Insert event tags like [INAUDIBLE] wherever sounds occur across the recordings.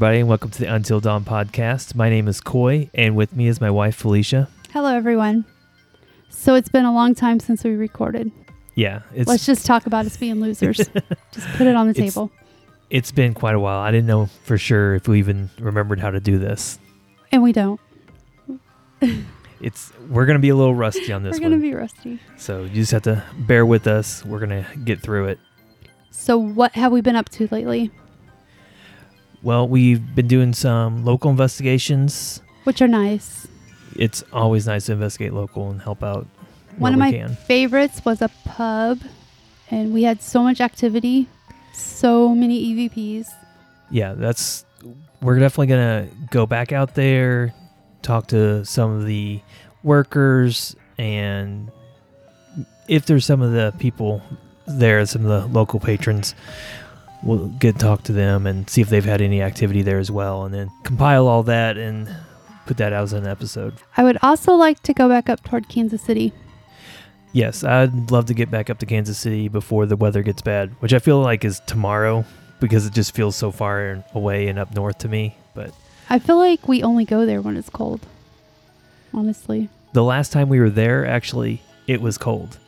everybody, and welcome to the Until Dawn podcast. My name is Coy, and with me is my wife, Felicia. Hello, everyone. So it's been a long time since we recorded. Yeah, it's Let's just talk about us being losers. [LAUGHS] just put it on the It's- table. it's been quite a while. I didn't know for sure if we even remembered how to do this. And we don't. [LAUGHS] It's we're gonna be a little rusty on this We're going to one, be rusty. so you just have to bear with us. We're gonna get through it. So, what have we been up to lately? Well, we've been doing some local investigations. Which are nice. It's always nice to investigate local and help out One of my can. favorites was a pub, and we had so much activity, so many EVPs. yeah, that's we're definitely gonna go back out there, talk to some of the workers, and if there's some of the people there, some of the local patrons, we'll get to talk to them and see if they've had any activity there as well, and then compile all that and put that out as an episode. I would also like to go back up toward Kansas City. Yes, I'd love to get back up to Kansas City before the weather gets bad, which I feel like is tomorrow because it just feels so far away and up north to me. But I feel like we only go there when it's cold. Honestly. the last time we were there, actually, it was cold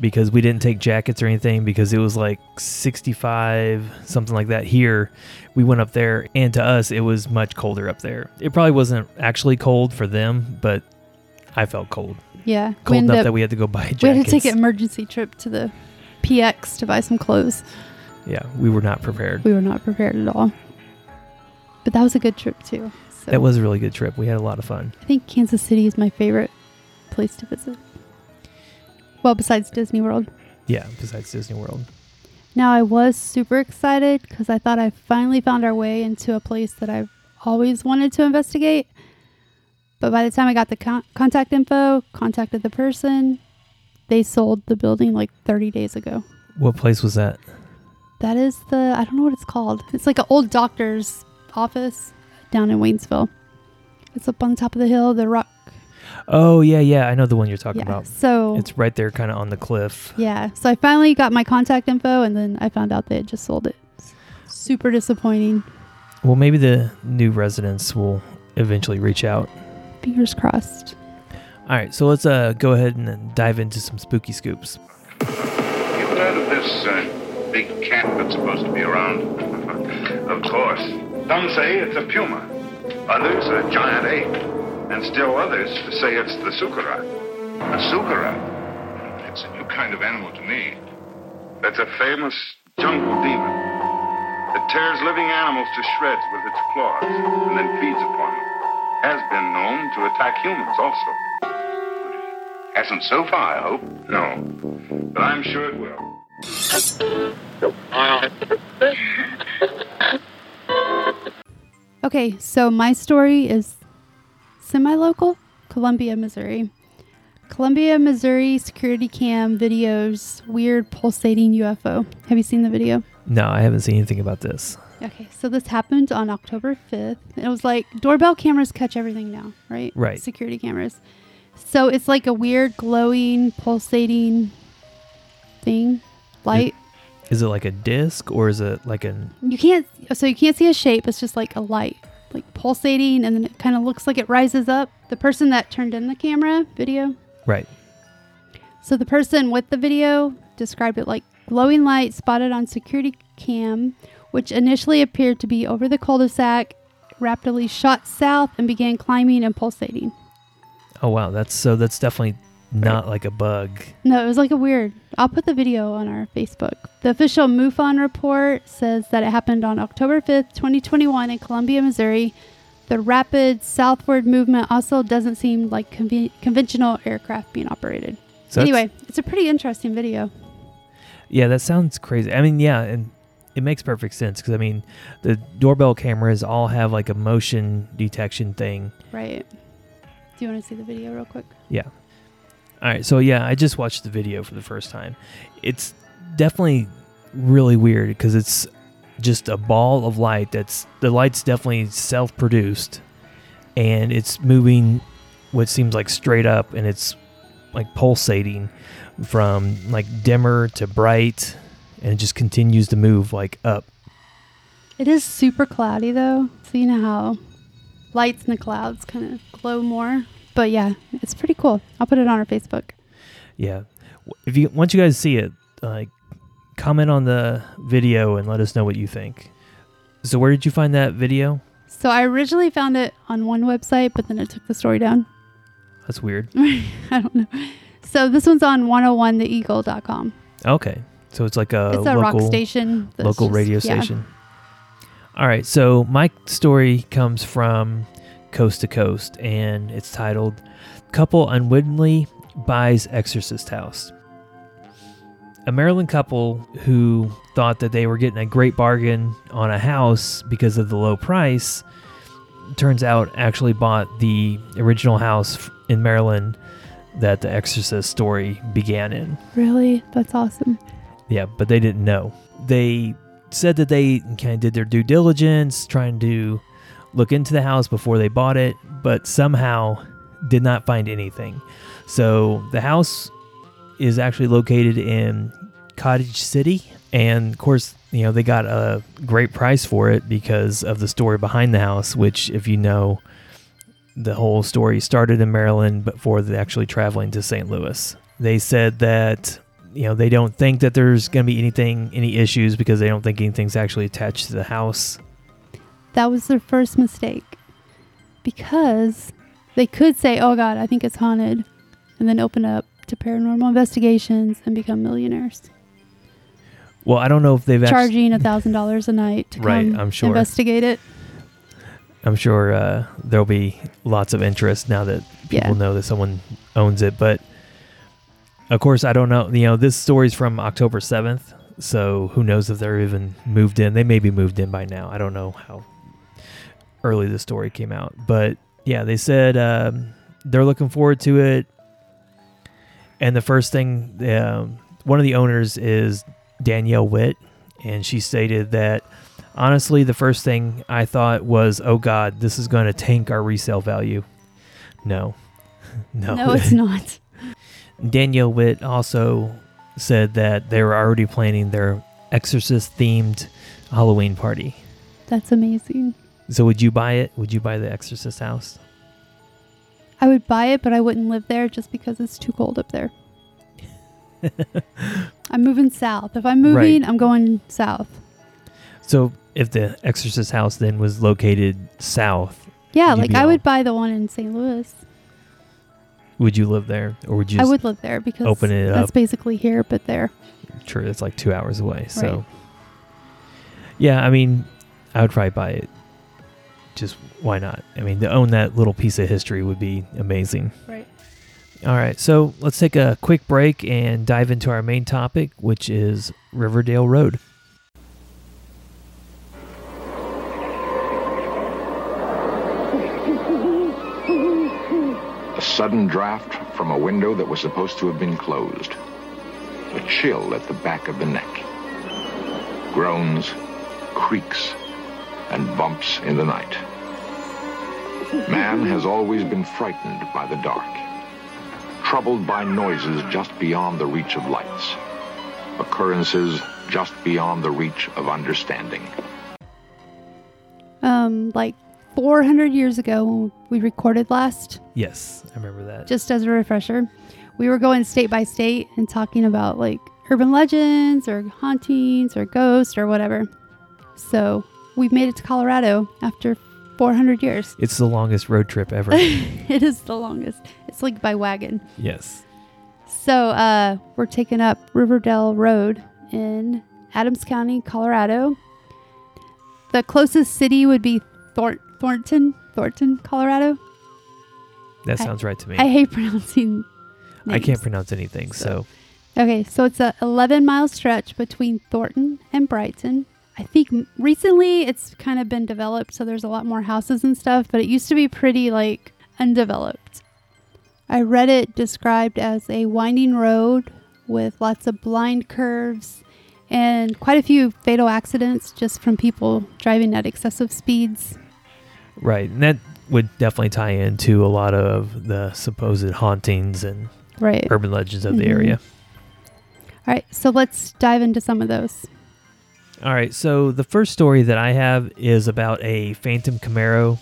because we didn't take jackets or anything because it was like 65, something like that. Here, we went up there, and to us, it was much colder up there. It probably wasn't actually cold for them, but I felt cold. Yeah. Cold enough up- that we had to go buy jackets. we had to take an emergency trip to the PX to buy some clothes. Yeah, we were not prepared. We were not prepared at all. But that was a good trip too. So That was a really good trip. We had a lot of fun. I think Kansas City is my favorite place to visit. Well, besides Disney World. Yeah, besides Disney World. Now I was super excited because I thought I finally found our way into a place that I've always wanted to investigate. But by the time I got the con- contact info, contacted the person, they sold the building like 30 days ago. What place was that? That is the I don't know what it's called. It's like an old doctor's office down in Waynesville. It's up on top of the hill, the rock. Oh, yeah, yeah. I know the one you're talking yeah. about. So It's right there, kind of on the cliff. yeah. So I finally got my contact info, and then I found out they had just sold it. Super disappointing. Well, maybe the new residents will eventually reach out. Fingers crossed. All right, so let's uh, go ahead and dive into some spooky scoops. You've heard of this uh, big cat that's supposed to be around? [LAUGHS] of course. Some say it's a puma, others a giant ape, and still others say it's the sukarat. A sukarat? It's a new kind of animal to me. It's a famous jungle demon that tears living animals to shreds with its claws and then feeds upon them. Has been known to attack humans also. Hasn't so far, I hope. No. But I'm sure it will. Okay, so my story is semi local Columbia, Missouri. Columbia, Missouri security cam videos weird pulsating UFO. Have you seen the video? No, I haven't seen anything about this. Okay, so this happened on October 5th. It was like doorbell cameras catch everything now, right? Right. Security cameras. So it's like a weird glowing, pulsating thing, light. Is it like a disc or is it like an. You can't, so you can't see a shape. It's just like a light, like pulsating, and then it kind of looks like it rises up. The person that turned in the camera video. Right. So the person with the video described it like glowing light spotted on security cam, which initially appeared to be over the cul-de-sac, rapidly shot south and began climbing and pulsating. Oh, wow. That's so that's definitely not like a bug. No, it was like a weird. I'll put the video on our Facebook. The official MUFON report says that it happened on October 5th, 2021, in Columbia, Missouri. The rapid southward movement also doesn't seem like conven- conventional aircraft being operated. So anyway, it's a pretty interesting video. Yeah, that sounds crazy. I mean, yeah, and it makes perfect sense because I mean, the doorbell cameras all have like a motion detection thing. Right. Do you want to see the video real quick? Yeah. All right. So yeah, I just watched the video for the first time. It's definitely really weird because it's just a ball of light that's the light's definitely self-produced and it's moving what seems like straight up, and it's like pulsating from like dimmer to bright, and it just continues to move like up. It is super cloudy though, so you know how lights in the clouds kind of glow more. But yeah, it's pretty cool. I'll put it on our Facebook. Yeah, if you once you guys see it, like comment on the video and let us know what you think. So where did you find that video? So I originally found it on one website, but then it took the story down. That's weird. [LAUGHS] I don't know. So this one's on 101theeagle.com. Okay, so it's like a it's a local rock station. local just- radio yeah. station. All right, so my story comes from Coast to Coast, and it's titled "Couple Unwittingly Buys Exorcist House." A Maryland couple who thought that they were getting a great bargain on a house because of the low price turns out actually bought the original house in Maryland that the Exorcist story began in. Really? That's awesome. Yeah, but they didn't know. They said that they kind of did their due diligence, trying to look into the house before they bought it, but somehow did not find anything. So the house is actually located in Cottage City, and of course, you know they got a great price for it because of the story behind the house. Which, if you know, the whole story started in Maryland before they actually traveling to St. Louis. They said that you know they don't think that there's going to be anything any issues because they don't think anything's actually attached to the house That was their first mistake. Because they could say, oh God, I think it's haunted, and then open up to paranormal investigations and become millionaires, well i don't know if they've actually charging a thousand dollars a night to Right, come I'm sure. investigate it. i'm sure uh, there'll be lots of interest now that people Yeah. know that someone owns it but of course i don't know you know this story's from october 7th so who knows if they're even moved in they may be moved in by now i don't know how early the story came out but yeah they said um, they're looking forward to it and the first thing um, one of the owners is danielle witt and she stated that honestly the first thing i thought was oh god this is going to tank our resale value no [LAUGHS] no No, it's not. [LAUGHS] Danielle Witt also said that they were already planning their exorcist themed Halloween party. That's amazing. So would you buy it? Would you buy the exorcist house? I would buy it, but I wouldn't live there just because it's too cold up there. [LAUGHS] I'm moving south. If I'm moving, Right. I'm going south. So if the exorcist house then was located south, Yeah, like I would buy the one in St. Louis. would you live there or would you I would live there because open it that's up? basically here, but there. True, it's like 2 hours away. So Right. Yeah, I mean, I would probably buy it. Just why not? I mean, to own that little piece of history would be amazing. Right. All right, so let's take a quick break and dive into our main topic, which is Riverdale Road. A sudden draft from a window that was supposed to have been closed. A chill at the back of the neck. Groans, creaks, and bumps in the night. Man has always been frightened by the dark, troubled by noises just beyond the reach of lights, occurrences just beyond the reach of understanding. Um, like 400 years ago when we recorded last, Yes, I remember that. just as a refresher, we were going state by state and talking about like urban legends or hauntings or ghosts or whatever. So we've made it to Colorado after 400 years. it's the longest road trip ever. [LAUGHS] it is the longest. It's like by wagon. yes. So uh, we're taking up Riverdale Road in Adams County, Colorado. The closest city would be Thor- Thornton, Thornton, Colorado. That I- sounds right to me. I hate [LAUGHS] pronouncing. I can't pronounce anything, so Okay, so it's a 11 mile stretch between Thornton and Brighton. I think recently it's kind of been developed, so there's a lot more houses and stuff, but it used to be pretty like undeveloped. I read it described as a winding road with lots of blind curves and quite a few fatal accidents just from people driving at excessive speeds. right. And that would definitely tie into a lot of the supposed hauntings and Right. urban legends of the Mhm. area. All right. So let's dive into some of those. All right, so the first story that I have is about a Phantom Camaro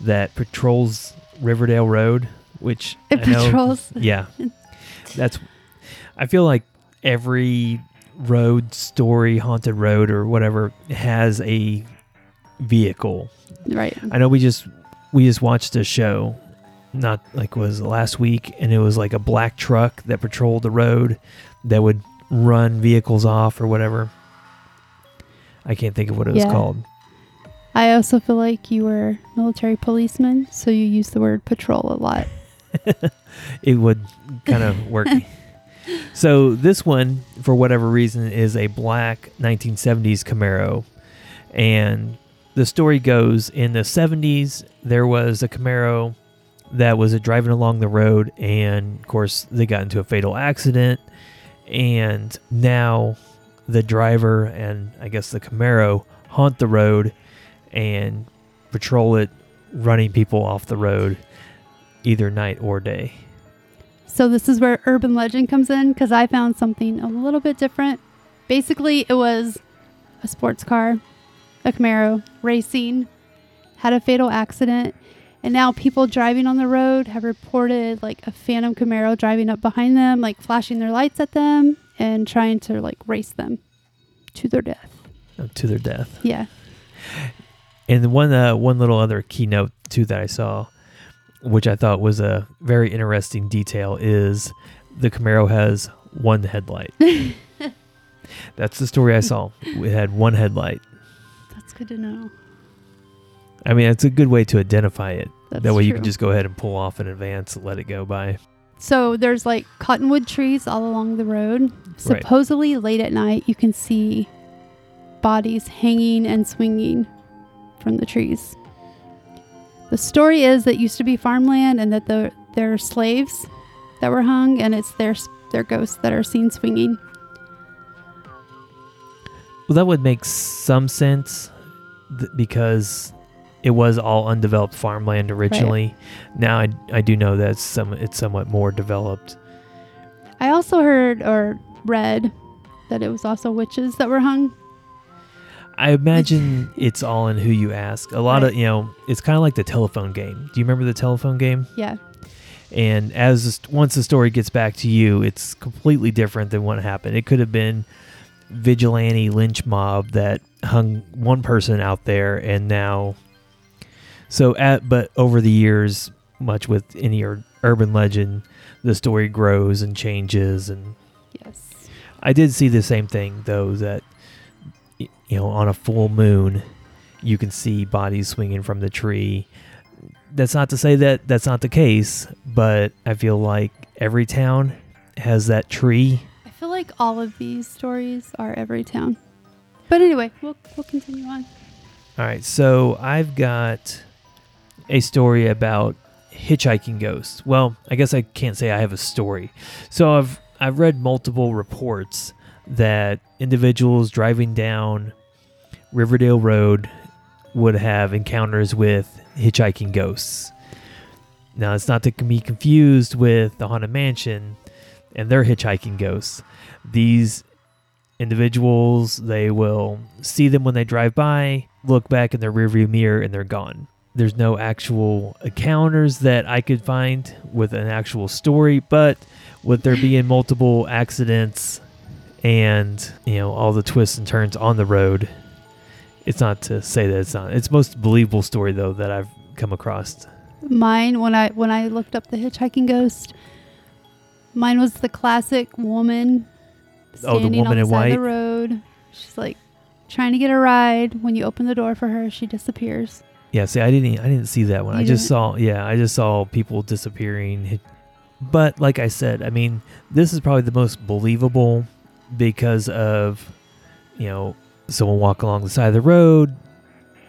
that patrols Riverdale Road, which It know- patrols. [LAUGHS] yeah, that's. I feel like every road story, haunted road, or whatever has a vehicle. Right. I know we just we just watched a show, not like was last week, and it was like a black truck that patrolled the road that would run vehicles off or whatever. I can't think of what it was called. I also feel like you were military policeman, so you use the word patrol a lot. [LAUGHS] It would kind of work. [LAUGHS] so this one, for whatever reason, is a black 1970s Camaro, and the story goes in the 70s there was a Camaro that was driving along the road, and of course they got into a fatal accident, and now the driver and I guess the Camaro haunt the road and patrol it, running people off the road either night or day. So this is where urban legend comes in because I found something a little bit different. Basically, it was a sports car, a Camaro, racing, had a fatal accident, and now people driving on the road have reported like a phantom Camaro driving up behind them, like flashing their lights at them and trying to like race them to their death. uh, To their death. Yeah. And one uh, one little other keynote too that I saw, which I thought was a very interesting detail, is the Camaro has one headlight. [LAUGHS] That's the story I saw. It had one headlight. That's good to know. I mean, it's a good way to identify it. That's that way you can just go ahead and pull off in advance, and let it go by. So there's like cottonwood trees all along the road. Supposedly late at night you can see bodies hanging and swinging from the trees. The story is that it used to be farmland and that the there are slaves that were hung and it's their their ghosts that are seen swinging. Well, that would make some sense th- because it was all undeveloped farmland originally. Now I, I do know that it's some it's somewhat more developed. I also heard or read that it was also witches that were hung. I imagine [LAUGHS] it's all in who you ask. A lot of you know, it's kind of like the telephone game. Do you remember the telephone game? Yeah. And as once the story gets back to you, it's completely different than what happened. It could have been vigilante lynch mob that hung one person out there, and now. So at but over the years, much with any ur- urban legend, the story grows and changes, and Yes. I did see the same thing though that you know on a full moon you can see bodies swinging from the tree. That's not to say that that's not the case, but I feel like every town has that tree. I feel like all of these stories are every town. But anyway, we'll we'll continue on. All right, so I've got a story about hitchhiking ghosts. Well, I guess I can't say I have a story. So I've I've read multiple reports that individuals driving down Riverdale Road would have encounters with hitchhiking ghosts. Now, it's not to be confused with the Haunted Mansion and their hitchhiking ghosts. These individuals, they will see them when they drive by, look back in their rearview mirror, and they're gone. There's no actual encounters that I could find with an actual story, but with there being multiple accidents and you know all the twists and turns on the road, it's not to say that it's not. It's most believable story though that I've come across. Mine when I when I looked up the hitchhiking ghost, mine was the classic woman Oh, the standing woman on the in side of the road. She's like trying to get a ride. When you open the door for her, she disappears. Yeah, see, I didn't, I didn't see that one. I just didn't? saw, yeah, I just saw people disappearing. But like I said, I mean, this is probably the most believable because of, you know, someone walk along the side of the road,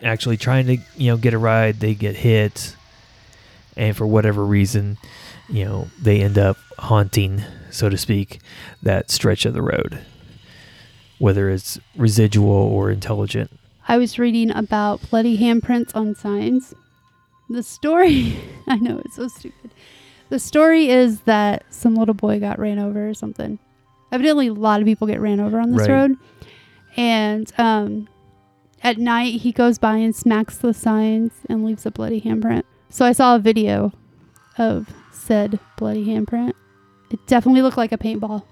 actually trying to, you know, get a ride, they get hit, and for whatever reason, you know, they end up haunting, so to speak, that stretch of the road, whether it's residual or intelligent. I was reading about bloody handprints on signs. the story, [LAUGHS] I know it's so stupid. The story is that some little boy got ran over or something. Evidently, a lot of people get ran over on this Right. road. And um, at night, he goes by and smacks the signs and leaves a bloody handprint. So I saw a video of said bloody handprint. It definitely looked like a paintball.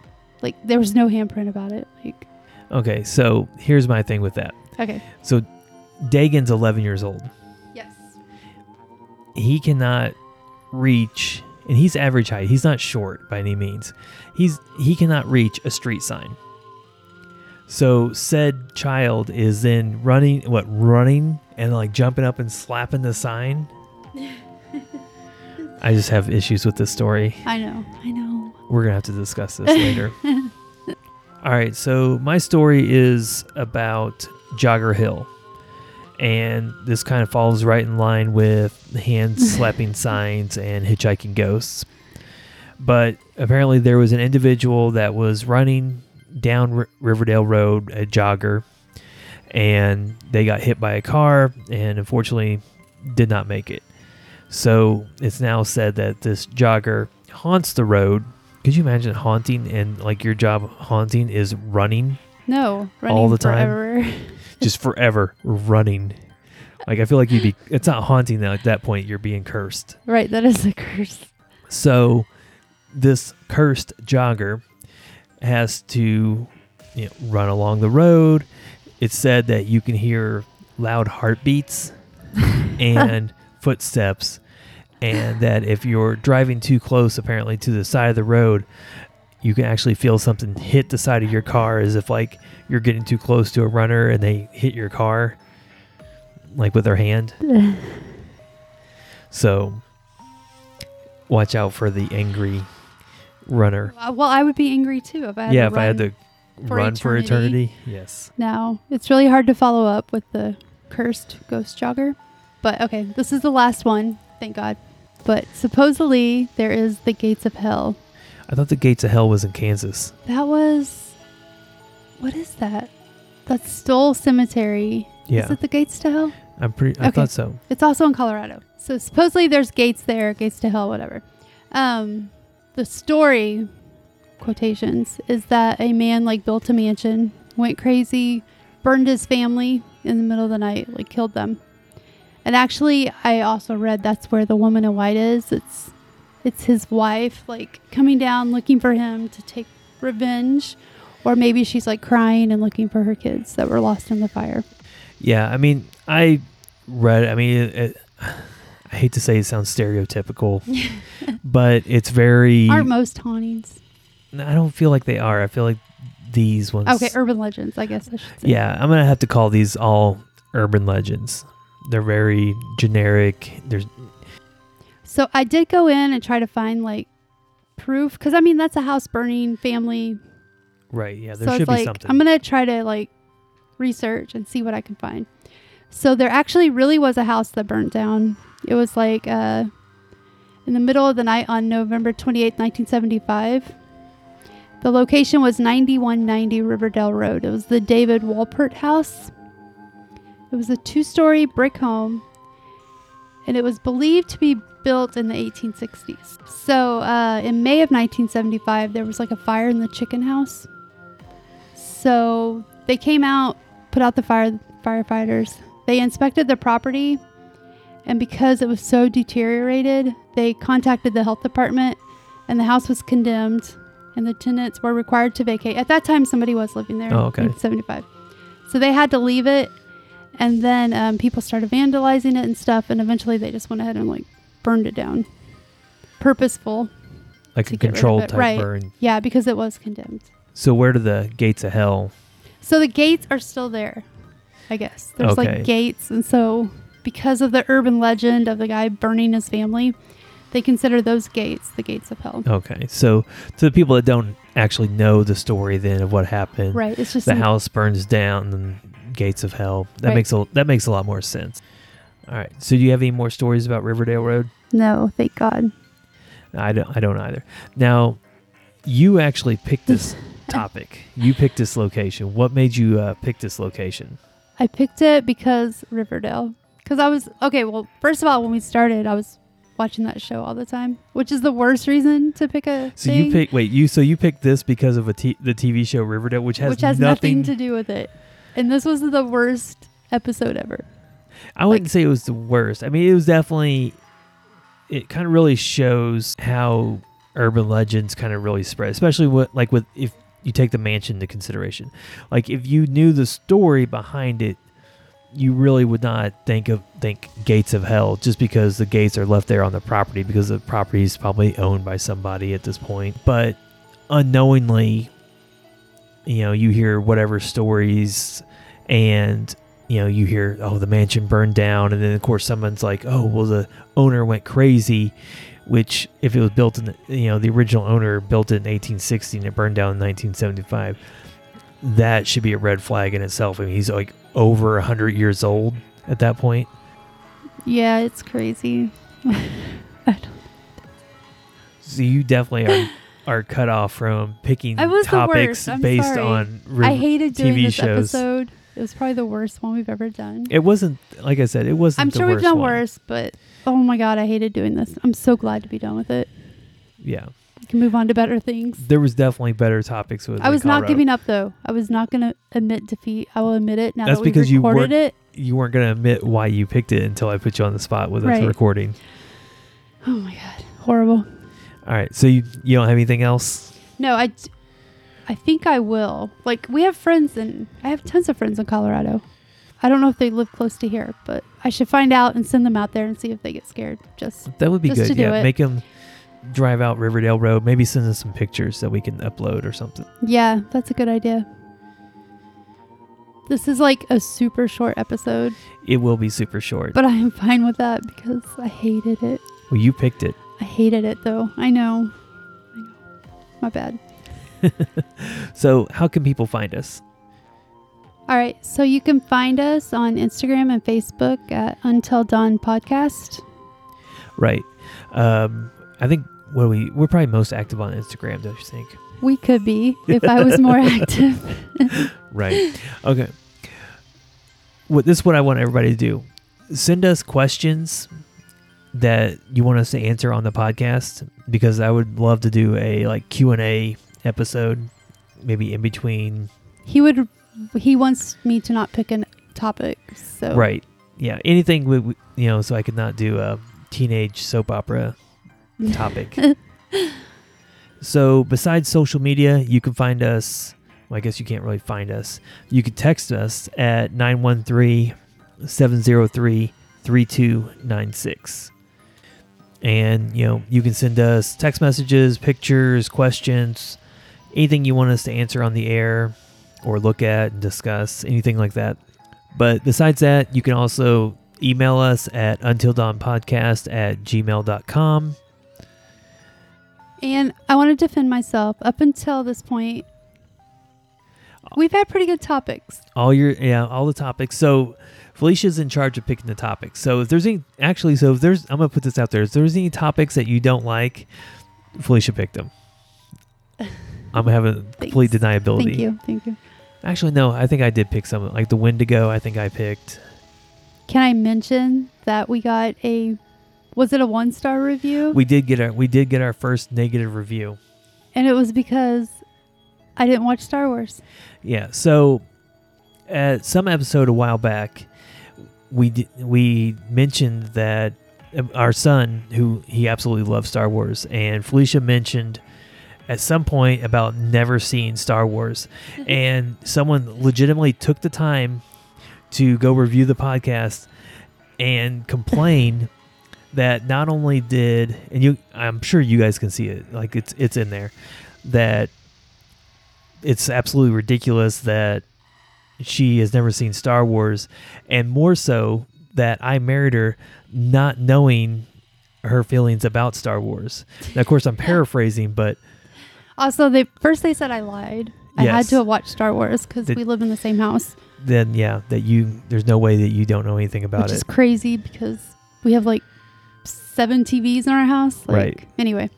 Like there was no handprint about it. Like Okay, so here's my thing with that. Okay, So Dagon's 11 years old. yes, He cannot reach, and he's average height. He's not short by any means. He's he cannot reach a street sign. So said child is then running, what running and like jumping up and slapping the sign. [LAUGHS] I just have issues with this story. I know, I know. We're gonna have to discuss this later. [LAUGHS] All right, so my story is about Jogger Hill, and this kind of falls right in line with hand [LAUGHS] slapping signs and hitchhiking ghosts. But apparently, there was an individual that was running down R- Riverdale Road, a jogger, and they got hit by a car, and unfortunately, did not make it. So it's now said that this jogger haunts the road. Could you imagine haunting and like your job haunting is running No, running All the time? [LAUGHS] just forever running? Like I feel like you'd be it's not haunting now at that point you're being cursed. right, that is a curse. So this cursed jogger has to you know, run along the road. It's said that you can hear loud heartbeats [LAUGHS] and footsteps, and that if you're driving too close, apparently to the side of the road, you can actually feel something hit the side of your car as if like you're getting too close to a runner and they hit your car, like with their hand. [LAUGHS] So watch out for the angry runner. Uh, Well, I would be angry too if I had yeah, to if I had to for run for eternity. eternity, yes. now. It's really hard to follow up with the cursed ghost jogger. But okay, this is the last one, thank God. But supposedly there is the gates of hell. I thought the gates of hell was in Kansas. That was what is that? That's Stull Cemetery. Yeah, Is it the gates to hell? I'm pretty. I Okay. thought so. It's also in Colorado. So supposedly there's gates there, gates to hell, whatever. Um, the story, quotations, is that a man like built a mansion, went crazy, burned his family in the middle of the night, like killed them. And actually, I also read that's where the woman in white is. It's it's his wife, like coming down looking for him to take revenge, or maybe she's like crying and looking for her kids that were lost in the fire. Yeah, I mean, I read. I mean, it, it, I hate to say it sounds stereotypical, [LAUGHS] but it's very. Aren't most hauntings? I don't feel like they are. I feel like these ones. Okay, urban legends, I guess I should say. Yeah, I'm gonna have to call these all urban legends. They're very generic. There's So I did go in and try to find like proof because I mean that's a house burning family. right. Yeah, there so should be like something. I'm gonna try to like research and see what I can find. So there actually really was a house that burnt down. It was like uh, in the middle of the night on November 28th, 1975. The location was 9190 Riverdale Road. It was the David Walpert house. It was a two story brick home, and it was believed to be built in the 1860s. So uh, in May of 1975, there was like a fire in the chicken house. So they came out, put out the fire firefighters. They inspected the property, and because it was so deteriorated, they contacted the health department, and the house was condemned, and the tenants were required to vacate. At that time, somebody was living there. Oh, okay. In 75. So they had to leave it, and then um, people started vandalizing it and stuff, and eventually they just went ahead and like burned it down. Purposeful. like a get rid of controlled type right. burn. Yeah, because it was condemned. So where do the gates of hell? So the gates are still there, I guess. There's Okay. like gates, and so because of the urban legend of the guy burning his family, they consider those gates the gates of hell. Okay, so to the people that don't actually know the story, then of what happened, Right. It's just the house burns down and gates of hell. That Right. makes a that makes a lot more sense. All right. So do you have any more stories about Riverdale Road? No, thank God. I don't. I don't either. Now, you actually picked this [LAUGHS] topic. You picked this location. What made you uh, pick this location? I picked it because Riverdale. Because I was okay. Well, first of all, when we started, I was watching that show all the time, which is the worst reason to pick a. So thing, you pick wait you so you picked this because of a t- the TV show Riverdale, which has which has nothing. nothing to do with it, and this was the worst episode ever. I wouldn't like- say it was the worst. I mean, it was definitely. It kind of really shows how urban legends kind of really spread, especially what like with if you take the mansion into consideration. Like if you knew the story behind it, you really would not think of think gates of hell just because the gates are left there on the property because the property is probably owned by somebody at this point. But unknowingly, you know, you hear whatever stories and you know, you hear, oh, the mansion burned down, and then of course someone's like, oh, well, the owner went crazy, which if it was built in, the, you know, the original owner built it in 1860 and it burned down in 1975, that should be a red flag in itself. I mean, he's like over 100 years old at that point. Yeah, it's crazy. [LAUGHS] So you definitely are, [LAUGHS] are cut off from picking topics based sorry. on I hated doing TV this shows. episode. It was probably the worst one we've ever done. It wasn't, like I said, it wasn't I'm the sure we've done one. worse, but oh my god, I hated doing this. I'm so glad to be done with it. Yeah. We can move on to better things. There was definitely better topics with I was not giving up though. I was not going to admit defeat. I will admit it now That's that we because you recorded weren't- it. you weren't going to admit why you picked it until I put you on the spot with Right. recording. Oh my god, horrible. All right, so you you don't have anything else? No, I, I think I will. Like we have friends and I have tons of friends in Colorado. I don't know if they live close to here, but I should find out and send them out there and see if they get scared. Just That would be good. Yeah, make them drive out Riverdale Road. Maybe send us some pictures that we can upload or something. yeah, that's a good idea. This is like a super short episode, It will be super short. but I am fine with that because I hated it. well, you picked it. I hated it though. I know. I know. My bad. So how can people find us? All right. So you can find us on Instagram and Facebook at Until Dawn Podcast. Right. Um, I think what we we're probably most active on Instagram. Don't you think? We could be if I was more [LAUGHS] active. Right. Okay. What this is what I want everybody to do. Send us questions that you want us to answer on the podcast because I would love to do a like Q and A episode, maybe in between. He would. He wants me to not pick a topic. So Right. Yeah. Anything we, you know, so I could not do a teenage soap opera [LAUGHS] topic. so besides social media, you can find us. Well, I guess you can't really find us. You can text us at 913 703 3296. And, you know, you can send us text messages, pictures, questions, anything you want us to answer on the air or look at and discuss, anything like that. But besides that, you can also email us at untildawnpodcast at gmail.com. And I want to defend myself. Up until this point, we've had pretty good topics. All your yeah, all the topics. So Felicia's in charge of picking the topics. So if there's any actually, so if there's I'm gonna put this out there. If there's any topics that you don't like, Felicia picked them. [LAUGHS] I'm a complete Thanks. deniability. Thank you. Thank you. Actually, no, I think I did pick some. Like the Wendigo, I think I picked. Can I mention that we got a was it a one star review? We did get our we did get our first negative review. and it was because I didn't watch Star Wars. Yeah. So, at some episode a while back, we d- we mentioned that um, our son, who he absolutely loves Star Wars, and Felicia mentioned at some point about never seeing Star Wars, [LAUGHS] and someone legitimately took the time to go review the podcast and complain [LAUGHS] that not only did and you I'm sure you guys can see it like it's it's in there that it's absolutely ridiculous that she has never seen Star Wars, and more so that I married her not knowing her feelings about Star Wars. Now, of course, I'm [LAUGHS] paraphrasing, but Also, they first they said I lied. I had Yes. to watch Star Wars because we live in the same house, then yeah, that you there's no way that you don't know anything about which it. is crazy because we have like seven TVs in our house. Like, Right. Anyway,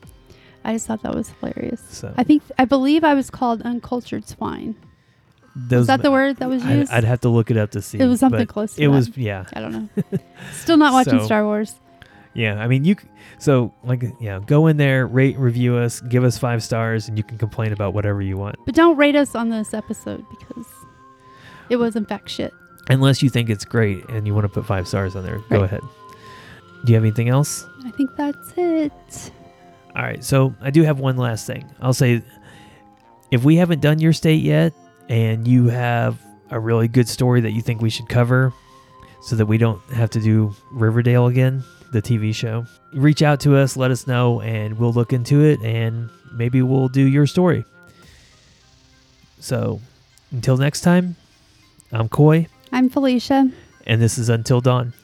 I just thought that was hilarious. So I think I believe I was called uncultured swine. those Was that the word that was I'd, used? I'd have to look it up to see. It was something close to It that. was yeah, I don't know. Still not watching So- Star Wars. Yeah. I mean, you so like yeah, go in there, rate, review us, give us five stars, and you can complain about whatever you want, But don't rate us on this episode because it was in fact shit. unless you think it's great and you want to put five stars on there. Go ahead. Do you have anything else? I think that's it. All right, so I do have one last thing. I'll say if we haven't done your state yet and you have a really good story that you think we should cover so that we don't have to do Riverdale again, the TV show, reach out to us, let us know, and we'll look into it and maybe we'll do your story. So until next time, I'm Coy, I'm Felicia. and this is Until Dawn.